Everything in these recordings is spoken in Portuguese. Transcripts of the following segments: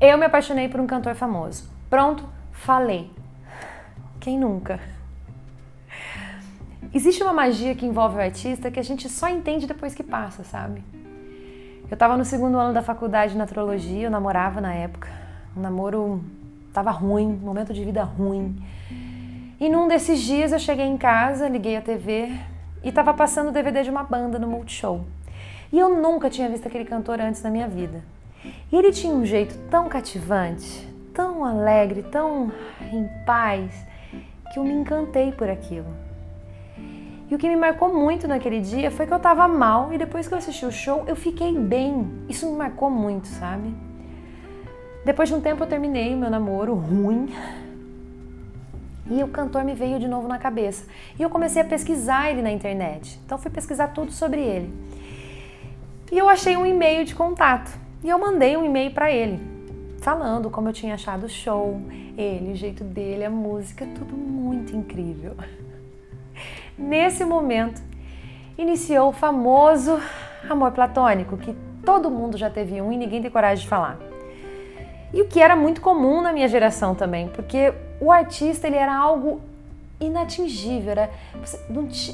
Eu me apaixonei por um cantor famoso. Pronto, falei. Quem nunca? Existe uma magia que envolve o artista que a gente só entende depois que passa, sabe? Eu estava no segundo ano da faculdade de naturologia, eu namorava na época. O namoro tava ruim, momento de vida ruim. E num desses dias eu cheguei em casa, liguei a TV e estava passando o DVD de uma banda no Multishow. E eu nunca tinha visto aquele cantor antes na minha vida. E ele tinha um jeito tão cativante, tão alegre, tão em paz, que eu me encantei por aquilo. E o que me marcou muito naquele dia foi que eu tava mal e depois que eu assisti o show eu fiquei bem. Isso me marcou muito, sabe? Depois de um tempo eu terminei o meu namoro ruim. E o cantor me veio de novo na cabeça. E eu comecei a pesquisar ele na internet. Então fui pesquisar tudo sobre ele. E eu achei um e-mail de contato. E eu mandei um e-mail para ele, falando como eu tinha achado o show, ele, o jeito dele, a música, tudo muito incrível. Nesse momento, iniciou o famoso amor platônico, que todo mundo já teve um e ninguém tem coragem de falar. E o que era muito comum na minha geração também, porque o artista ele era algo inatingível, era,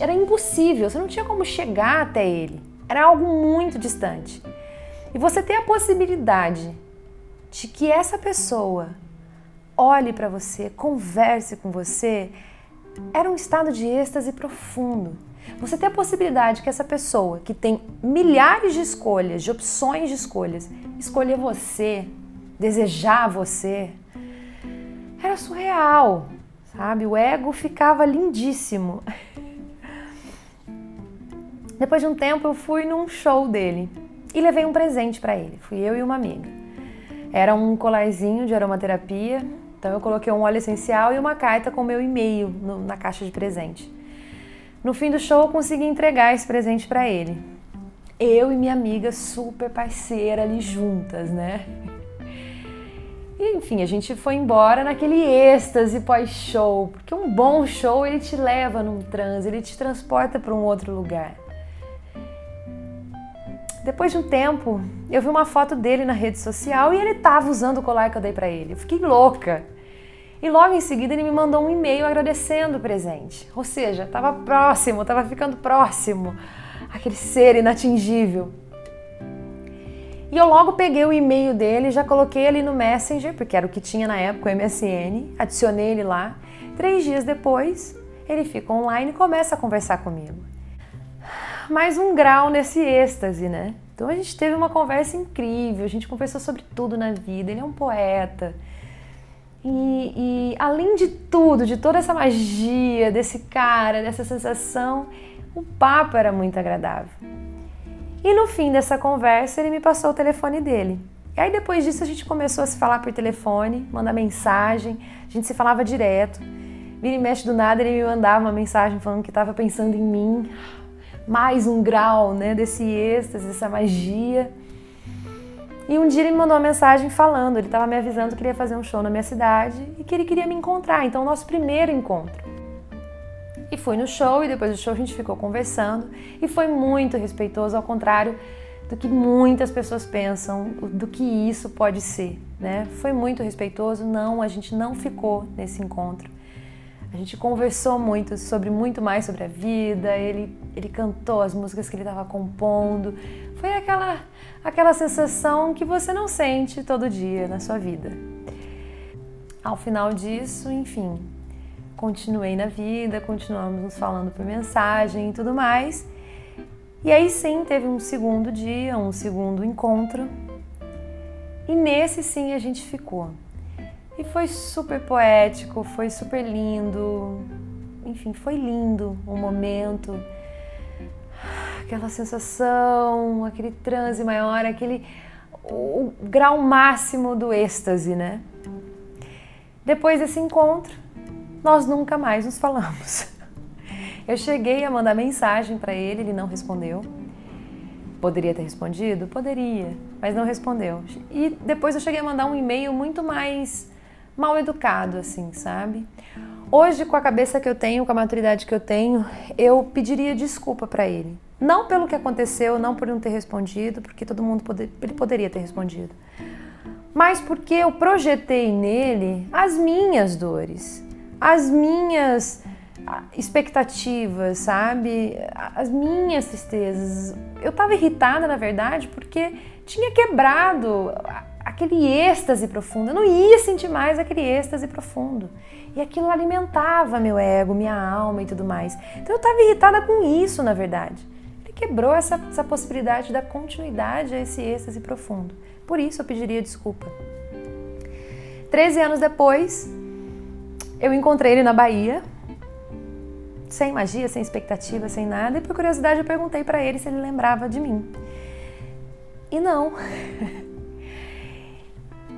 era impossível, você não tinha como chegar até ele, era algo muito distante. E você ter a possibilidade de que essa pessoa olhe para você, converse com você, era um estado de êxtase profundo. Você ter a possibilidade que essa pessoa, que tem milhares de escolhas, de opções de escolhas, escolher você, desejar você, era surreal, sabe? O ego ficava lindíssimo. Depois de um tempo, eu fui num show dele e levei um presente para ele. Fui eu e uma amiga. Era um colarzinho de aromaterapia. Então eu coloquei um óleo essencial e uma carta com meu e-mail na caixa de presente. No fim do show eu consegui entregar esse presente para ele. Eu e minha amiga super parceira ali juntas, né? E, enfim, a gente foi embora naquele êxtase pós-show, porque um bom show ele te leva num transe, ele te transporta para um outro lugar. Depois de um tempo, eu vi uma foto dele na rede social e ele estava usando o colar que eu dei para ele. Eu fiquei louca. E logo em seguida ele me mandou um e-mail agradecendo o presente. Ou seja, estava próximo, estava ficando próximo aquele ser inatingível. E eu logo peguei o e-mail dele, já coloquei ali no Messenger, porque era o que tinha na época, o MSN, adicionei ele lá. Três dias depois, ele fica online e começa a conversar comigo mais um grau nesse êxtase, né? Então a gente teve uma conversa incrível, a gente conversou sobre tudo na vida. Ele é um poeta. E, e, além de tudo, de toda essa magia desse cara, dessa sensação, o papo era muito agradável. E no fim dessa conversa, ele me passou o telefone dele. E aí depois disso a gente começou a se falar por telefone, mandar mensagem, a gente se falava direto. Vira e mexe do nada, ele me mandava uma mensagem falando que estava pensando em mim mais um grau né, desse êxtase, dessa magia. E um dia ele me mandou uma mensagem falando, ele estava me avisando que ele ia fazer um show na minha cidade e que ele queria me encontrar, então nosso primeiro encontro. E fui no show e depois do show a gente ficou conversando e foi muito respeitoso, ao contrário do que muitas pessoas pensam, do que isso pode ser, né? Foi muito respeitoso, não, a gente não ficou nesse encontro. A gente conversou muito sobre muito mais sobre a vida, ele, ele cantou as músicas que ele estava compondo. Foi aquela, aquela sensação que você não sente todo dia na sua vida. Ao final disso, enfim, continuei na vida, continuamos nos falando por mensagem e tudo mais. E aí sim teve um segundo dia, um segundo encontro. E nesse sim a gente ficou. Foi super poético, foi super lindo. Enfim, foi lindo o momento. Aquela sensação, aquele transe maior, aquele o grau máximo do êxtase, né? Depois desse encontro, nós nunca mais nos falamos. Eu cheguei a mandar mensagem para ele, ele não respondeu. Poderia ter respondido? Poderia, mas não respondeu. E depois eu cheguei a mandar um e-mail muito mais mal educado, assim, sabe? Hoje, com a cabeça que eu tenho, com a maturidade que eu tenho, eu pediria desculpa para ele. Não pelo que aconteceu, não por não ter respondido, porque todo mundo poder, ele poderia ter respondido. mas porque eu projetei nele as minhas dores, as minhas expectativas, sabe? As minhas tristezas. Eu estava irritada, na verdade, porque tinha quebrado aquele êxtase profundo. Eu não ia sentir mais aquele êxtase profundo. E aquilo alimentava meu ego, minha alma e tudo mais. Então eu estava irritada com isso, na verdade. Ele quebrou essa, essa possibilidade da continuidade a esse êxtase profundo. Por isso eu pediria desculpa. Treze anos depois, eu encontrei ele na Bahia, sem magia, sem expectativa, sem nada, e por curiosidade eu perguntei para ele se ele lembrava de mim. E não.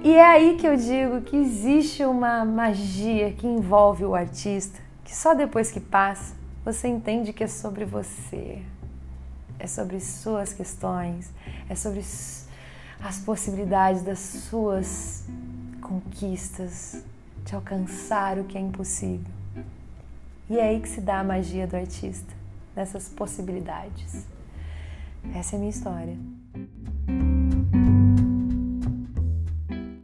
e é aí que eu digo que existe uma magia que envolve o artista, que só depois que passa você entende que é sobre você, é sobre suas questões, é sobre as possibilidades das suas conquistas, de alcançar o que é impossível. E é aí que se dá a magia do artista, nessas possibilidades. Essa é a minha história.